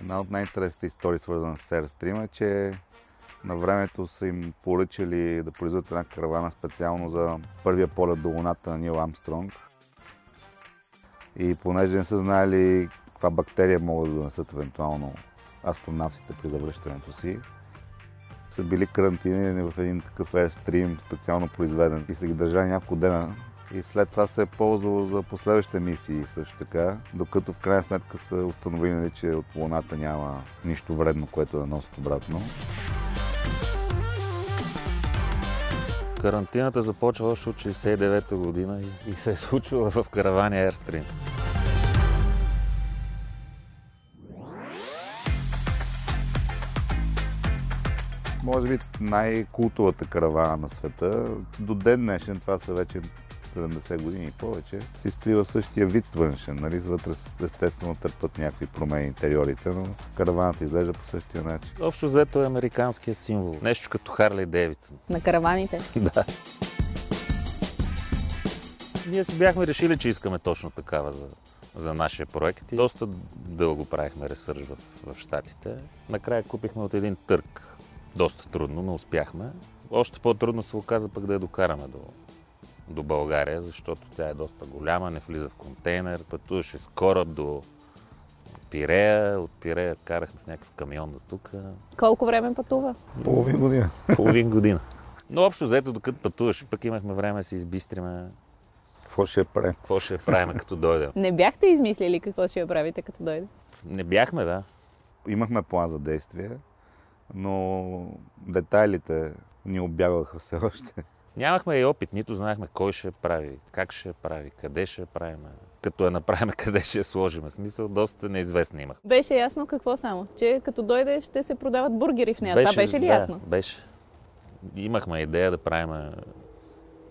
Една от най-интересните истории, свързана с Airstream е, че на времето са им поръчали да произведат една каравана специално за първия полет до Луната на Нил Амстронг. И понеже не са знаели каква бактерия могат да донесат евентуално астронавтите при завръщането си, са били карантинирани в един такъв Airstream, специално произведен и са ги държали няколко дена и след това се е ползвало за последващите мисии също така, докато в крайна сметка са установили, че от Луната няма нищо вредно, което да носят обратно. Карантината започва още от 69-та година и, и се е случва в каравани Airstream. Може би най-култовата каравана на света. До ден днешен, това са вече 70 години и повече, си стои в същия вид външен. Нали? Вътре естествено търпат някакви промени интериорите, но караваната изглежда по същия начин. Общо взето е американския символ. Нещо като Харли Дейвидсън. На караваните? да. Ние си бяхме решили, че искаме точно такава за, за нашия проект и доста дълго правихме ресърч в, в Штатите. Накрая купихме от един търг. Доста трудно, но успяхме. Още по-трудно се оказа пък да я докараме до, до България, защото тя е доста голяма, не влиза в контейнер, пътуваше с кораб до Пирея, от Пирея карахме с някакъв камион до тук. Колко време пътува? Половин година. Половин година. Но общо взето, докато пътуваш, пък имахме време да се избистриме. Какво ще правим? Какво ще правим като дойдем? Не бяхте измислили какво ще я правите като дойде? Не бяхме, да. Имахме план за действие, но детайлите ни обягваха все още. Нямахме и опит, нито знаехме кой ще прави, как ще прави, къде ще правим. Като я направим, къде ще я сложим. Смисъл, доста неизвестни имах. Беше ясно какво само? Че като дойде ще се продават бургери в нея. Това беше ли да, ясно? Беше. Имахме идея да правим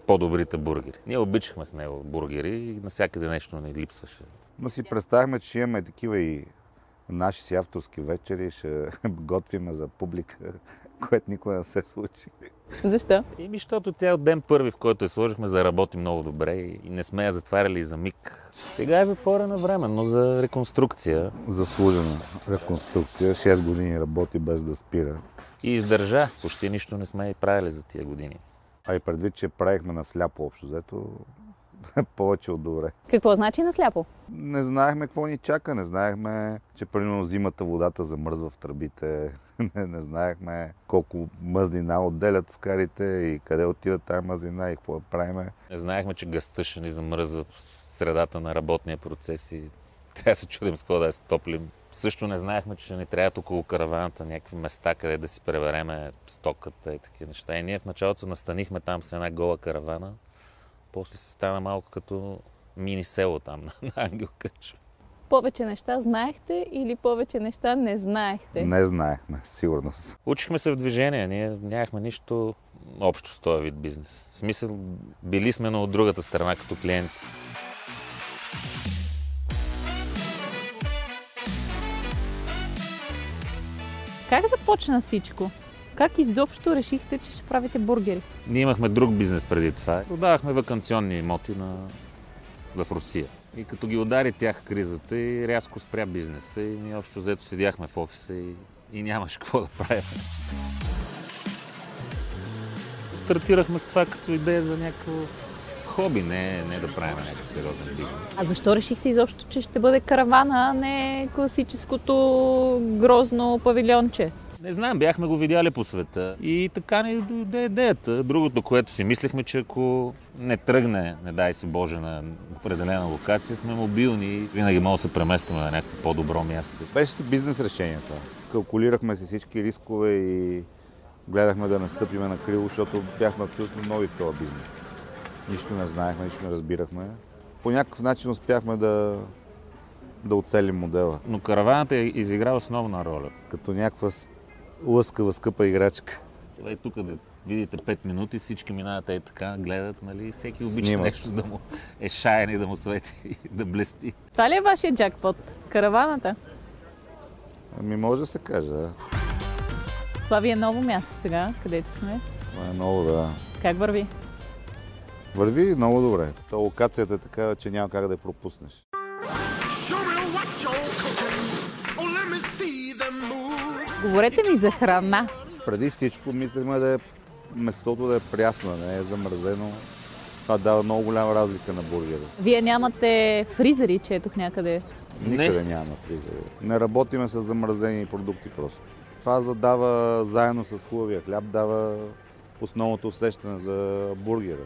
по-добрите бургери. Ние обичахме с него бургери и навсякъде нещо ни липсваше. Но си представяме, че имаме такива и наши си авторски вечери, ще готвиме за публика, което никога не се случи. Защо? Еми, защото тя от ден първи, в който я сложихме, заработи много добре и не сме я затваряли за миг. Сега е затворена време, но за реконструкция. Заслужена реконструкция. 6 години работи без да спира. И издържа. Почти нищо не сме и правили за тия години. А и предвид, че правихме на сляпо общо взето, повече от добре. Какво значи насляпо? Не знаехме какво ни чака, не знаехме, че примерно зимата водата замръзва в тръбите, не, не знаехме колко мъзнина отделят скарите и къде отиват тази мъзнина и какво правиме. Не знаехме, че гъста ще ни замръзва в средата на работния процес и трябва да се чудим с какво да я стоплим. Също не знаехме, че ще ни трябват около караваната някакви места, къде да си пребереме стоката и такива неща. И ние в началото се настанихме там с една гола каравана. После се стана малко като мини село там на Ангел Къш. Повече неща знаехте или повече неща не знаехте? Не знаехме, сигурност. Учихме се в движение. Ние нямахме нищо общо с този вид бизнес. В смисъл, били сме на от другата страна като клиенти. Как започна всичко? Как изобщо решихте, че ще правите бургери? Ние имахме друг бизнес преди това. Продавахме вакансионни имоти на... в Русия. И като ги удари тях кризата и рязко спря бизнеса и ние общо взето седяхме в офиса и, и нямаше какво да правим. Стартирахме с това като идея за някакво хоби, не, не да правим някакъв сериозен бизнес. А защо решихте изобщо, че ще бъде каравана, а не класическото грозно павилионче? Не знам, бяхме го видяли по света и така ни дойде идеята. Другото, което си мислехме, че ако не тръгне, не дай си Боже, на определена локация, сме мобилни и винаги може да се преместваме на някакво по-добро място. Беше си бизнес решение това. Калкулирахме си всички рискове и гледахме да настъпиме на криво, защото бяхме абсолютно нови в този бизнес. Нищо не знаехме, нищо не разбирахме. По някакъв начин успяхме да, да оцелим модела. Но караваната е изигра основна роля. Като някаква лъскава, скъпа играчка. Сега и тук да видите 5 минути, всички минават и така, гледат, нали, всеки обича Снимат. нещо да му е шаян и да му свети и да блести. Това ли е вашия джакпот? Караваната? Ами може да се каже, да. Това ви е ново място сега, където сме. Това е много да. Как върви? Върви много добре. То локацията е такава, че няма как да я пропуснеш. Sure Говорете ми за храна. Преди всичко мислихме да е месото да е прясно, да не е замързено. Това дава много голяма разлика на бургера. Вие нямате фризери, четох някъде. Никъде няма фризери. Не работиме с замразени продукти просто. Това задава заедно с хубавия хляб, дава основното усещане за бургера.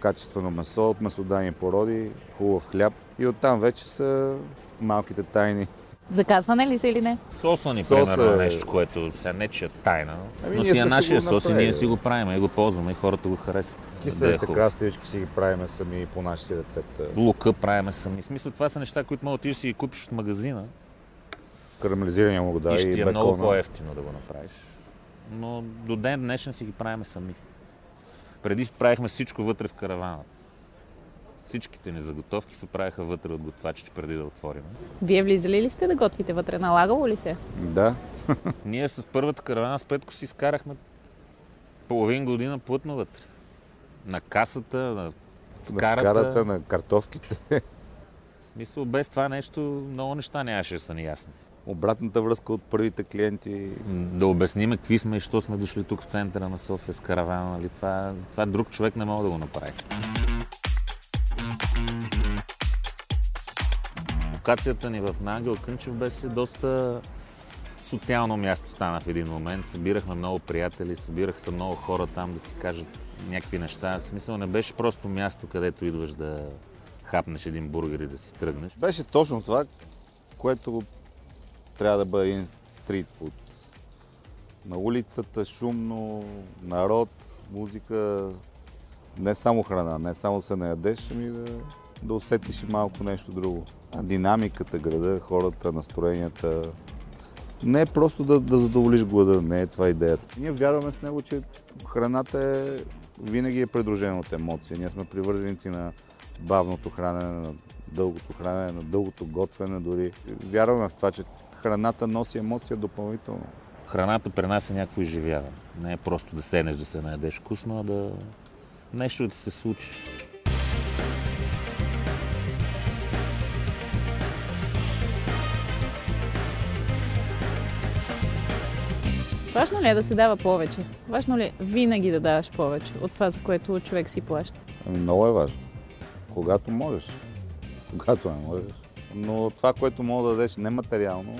Качествено месо от месодайни породи, хубав хляб и оттам вече са малките тайни. Заказване ли са или не? Соса ни, Соса примерно, е е- нещо, което сега не че е тайна, Ами но си е нашия го сос и ние си го правим и го ползваме и хората го харесват. Да е Киселите краставички си ги правиме сами по нашите рецепта. Лука правиме сами. В смисъл, това са неща, които мога да отидеш и си ги купиш от магазина Карамелизирания му го да и ще ти и е много бекона. по-ефтино да го направиш. Но до ден днешен си ги правиме сами. Преди правихме всичко вътре в каравана. Всичките ни заготовки се правиха вътре от готвачите преди да отворим. Вие влизали ли сте да готвите вътре? Налагало ли се? Да, Ние с първата каравана с Петко си изкарахме половин година плътно вътре. На касата, на на скарата. скарата, на картофките. В смисъл, без това нещо много неща нямаше да са ни ясни. Обратната връзка от първите клиенти. Да обясним какви сме и що сме дошли тук в центъра на София с каравана. Нали? Това, това друг човек не мога да го направи. Локацията ни в Нагъл Кънчев беше доста социално място стана в един момент. Събирахме много приятели, събираха се много хора там да си кажат някакви неща. В смисъл не беше просто място, където идваш да хапнеш един бургер и да си тръгнеш. Беше точно това, което трябва да бъде един стрит фуд. На улицата шумно, народ, музика, не само храна, не само се наядеш, ами да, да усетиш и малко нещо друго. Динамиката, града, хората, настроенията. Не е просто да, да задоволиш глада, не е това идеята. Ние вярваме с него, че храната е, винаги е придружена от емоции. Ние сме привърженици на бавното хранене, на дългото хранене, на дългото готвене дори. Вярваме в това, че храната носи емоция допълнително. Храната пренася някакво изживяване. Не е просто да седнеш да се наедеш вкусно, а да нещо да се случи. Важно ли е да се дава повече? Важно ли е винаги да даваш повече от това, за което човек си плаща? Много е важно. Когато можеш. Когато не можеш. Но това, което мога да дадеш нематериално,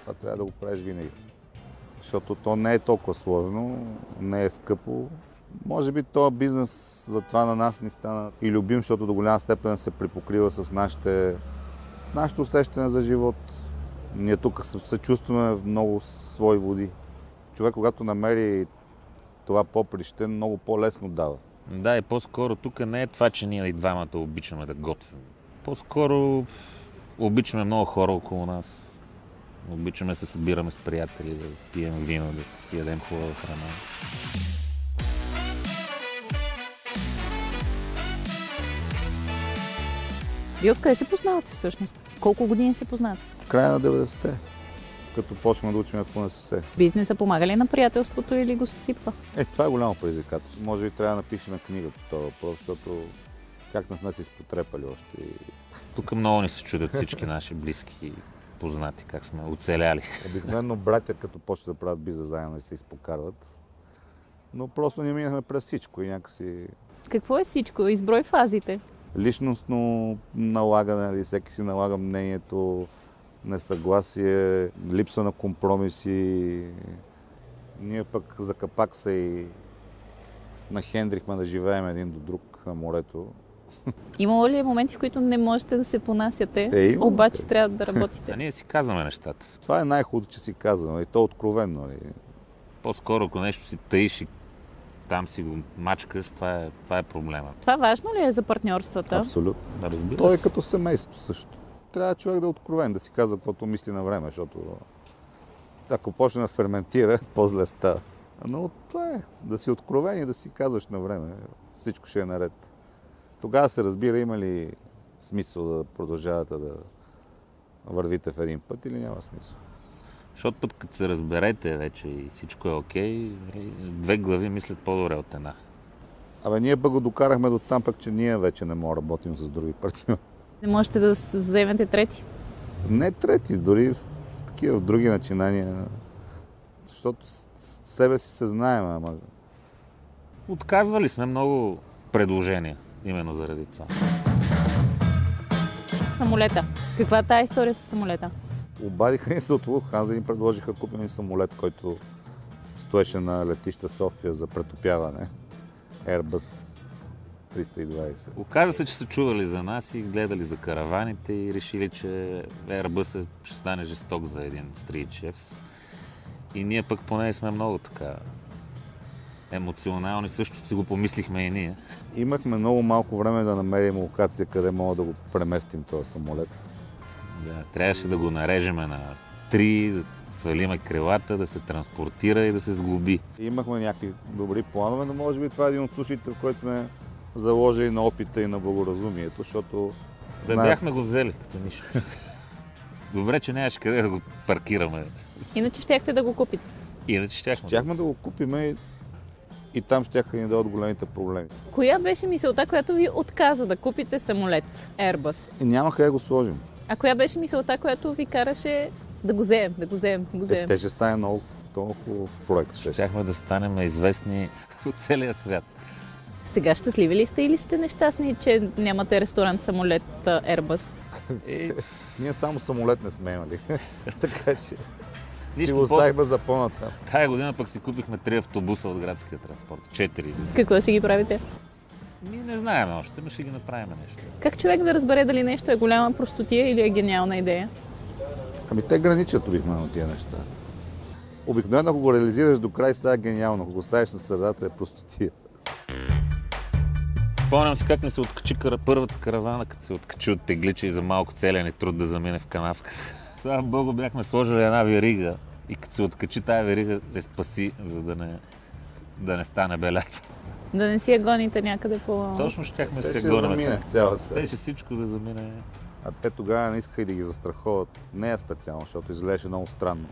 това трябва да го правиш винаги. Защото то не е толкова сложно, не е скъпо. Може би този бизнес затова на нас ни стана и любим, защото до голяма степен се припокрива с нашите, с нашето усещане за живот. Ние тук се- чувстваме в много свои води. Човек, когато намери това поприще, много по-лесно дава. Да, и по-скоро тук не е това, че ние и двамата обичаме да готвим. По-скоро обичаме много хора около нас. Обичаме се събираме с приятели, да пием вино, да ядем хубава храна. Вие откъде се познавате всъщност? Колко години се познавате? Края на 90-те, като почваме да учим в УНСС. Бизнеса помага ли на приятелството или го съсипва? Е, това е голямо предизвикателство. Може би трябва да напишем книга по този въпрос, защото как не сме се изпотрепали още. И Тук много ни се чудят всички наши близки и познати, как сме оцеляли. Обикновено братя, като почват да правят бизнес заедно и се изпокарват. Но просто ние минахме през всичко и някакси Какво е всичко? Изброй фазите. Личностно налагане, нали, всеки си налага мнението, несъгласие, липса на компромиси. Ние пък за капак се и нахендрихме да живеем един до друг на морето. Имало ли е моменти, в които не можете да се понасяте, Е, има, обаче е. трябва да А работите? ние си казваме нещата. Това е най-хубаво, че си казваме и то откровенно. Нали. По-скоро, ако нещо си тъиш и там си го мачкаш, това е, това е проблема. Това важно ли е за партньорствата? Абсолютно. Да, разбира Той е се. като семейство също. Трябва човек да е откровен, да си казва каквото мисли на време, защото ако почне да ферментира, по-зле става. Но това е, да си откровен и да си казваш на време. Всичко ще е наред. Тогава се разбира има ли смисъл да продължавате да вървите в един път или няма смисъл. Защото път като се разберете вече и всичко е окей, нали, две глави мислят по-добре от една. Абе, ние пък го докарахме до там, пък, че ние вече не можем да работим с други партньори. Не можете да вземете трети. Не трети, дори такива други начинания. Защото себе си се знаем, ама Отказвали сме много предложения, именно заради това. Самолета. Каква е тази история с самолета? Обадиха ни се от Луфханза и ни предложиха и самолет, който стоеше на летища София за претопяване. Airbus 320. Оказа се, че са чували за нас и гледали за караваните и решили, че Airbus ще стане жесток за един стрит шефс. И ние пък поне сме много така емоционални, също си го помислихме и ние. Имахме много малко време да намерим локация, къде мога да го преместим този самолет. Да, трябваше да го нарежеме на три, да свалиме крилата, да се транспортира и да се сглоби. Имахме някакви добри планове, но може би това е един от случаите, в който сме заложили на опита и на благоразумието, защото Да Знае. бяхме го взели като нищо. Добре, че нямаше къде да го паркираме. Иначе щяхте да го купите. Иначе щяхме. щяхме да го купим и, и там щяха ни да дадат големите проблеми. Коя беше мисълта, която ви отказа да купите самолет Airbus? И няма къде да го сложим. А коя беше мисълта, която ви караше да го вземем, да го вземем, да го вземем? те ще стане много, много хубав проект. Ще. Щяхме да станем известни от целия свят. Сега щастливи ли сте или сте нещастни, че нямате ресторант самолет Airbus? И Ние само самолет не сме имали. така че си нищо го после. оставихме за по-натам. Тая година пък си купихме три автобуса от градския транспорт. Четири. Какво ще ги правите? Ние не знаем още, но ще ги направим нещо. Как човек да разбере дали нещо е голяма простотия или е гениална идея? Ами те граничат обикновено тия неща. Обикновено, ако го реализираш до край, става гениално. Ако го ставиш на средата, е простотия. Спомням си как ни се откачи първата каравана, като се откачи от теглича и за малко целия ни труд да замине в канавка. Слава Богу, бяхме сложили една верига и като се откачи тая верига, я спаси, за да не, да не стане белята. Да не си я гоните някъде по... Точно щяхме се ще гоним. замине цялата. Те ще всичко да замине. А те тогава не искаха и да ги застраховат. Нея специално, защото изглеждаше много странно.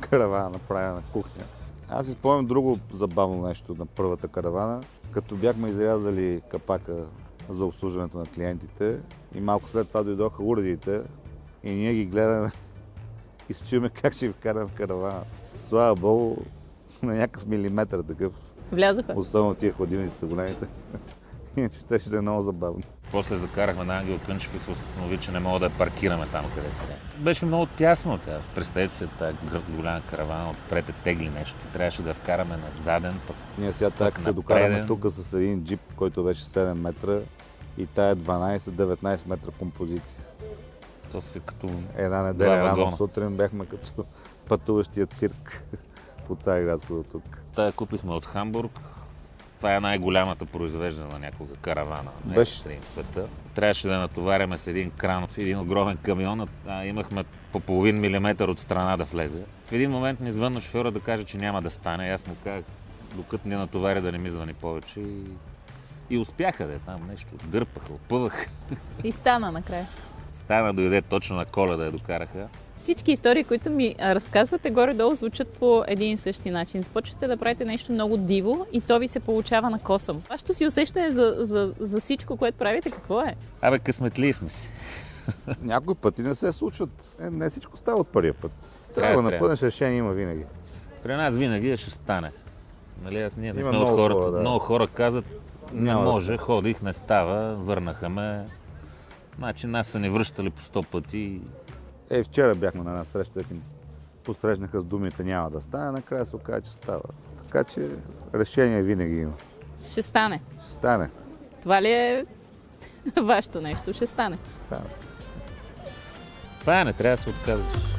Каравана направена на кухня. Аз си спомням друго забавно нещо на първата каравана. Като бяхме изрязали капака за обслужването на клиентите и малко след това дойдоха уредите и ние ги гледаме и се чуем как ще ги вкараме в каравана. Слава Богу, на някакъв милиметър такъв, Влязоха. особено тия хладилниците големите. Иначе ще ще да е много забавно. После закарахме на Ангел Кънчев и се установи, че не мога да я паркираме там, където трябва. Беше много тясно тя. Представете се тази голяма каравана, отпред е тегли нещо. Трябваше да я вкараме на заден, пък Ние сега така да докараме тук с един джип, който беше 7 метра и тая 12-19 метра композиция. то се като Една неделя рано сутрин бяхме като пътуващия цирк по Цариградско до тук. Тая купихме от Хамбург. Това е най-голямата произвеждана някога каравана на Беше. Света. Трябваше да натоваряме с един кран в един огромен камион, а имахме по половин милиметър от страна да влезе. В един момент ни звънна шофьора да каже, че няма да стане. Аз му казах, докато не натоваря да не ми звъни повече. И, и успяха да е там нещо. Дърпаха, опъваха. И стана накрая. Стана, дойде точно на коледа я докараха. Всички истории, които ми разказвате, горе-долу звучат по един и същи начин. Започвате да правите нещо много диво и то ви се получава на косъм. Вашето си усещане за, за, за всичко, което правите, какво е? Абе, късметли сме си. Някои пъти не се случват. Е, не всичко става от първия път. Трябва Трябва, да напънеш решение има винаги. При нас винаги ще стане. Нали, аз ние не сме от много хората. хора, да. Много хора казват, не Няма да може, ходих, не става, върнаха ме. Значи нас са ни връщали по сто пъти. Е, вчера бяхме на една среща, и посрещнаха с думите няма да стане, накрая се оказа, че става. Така че решение винаги има. Ще стане. Ще стане. Това ли е вашето нещо? Ще стане. Ще стане. Това е, не трябва да се отказваш.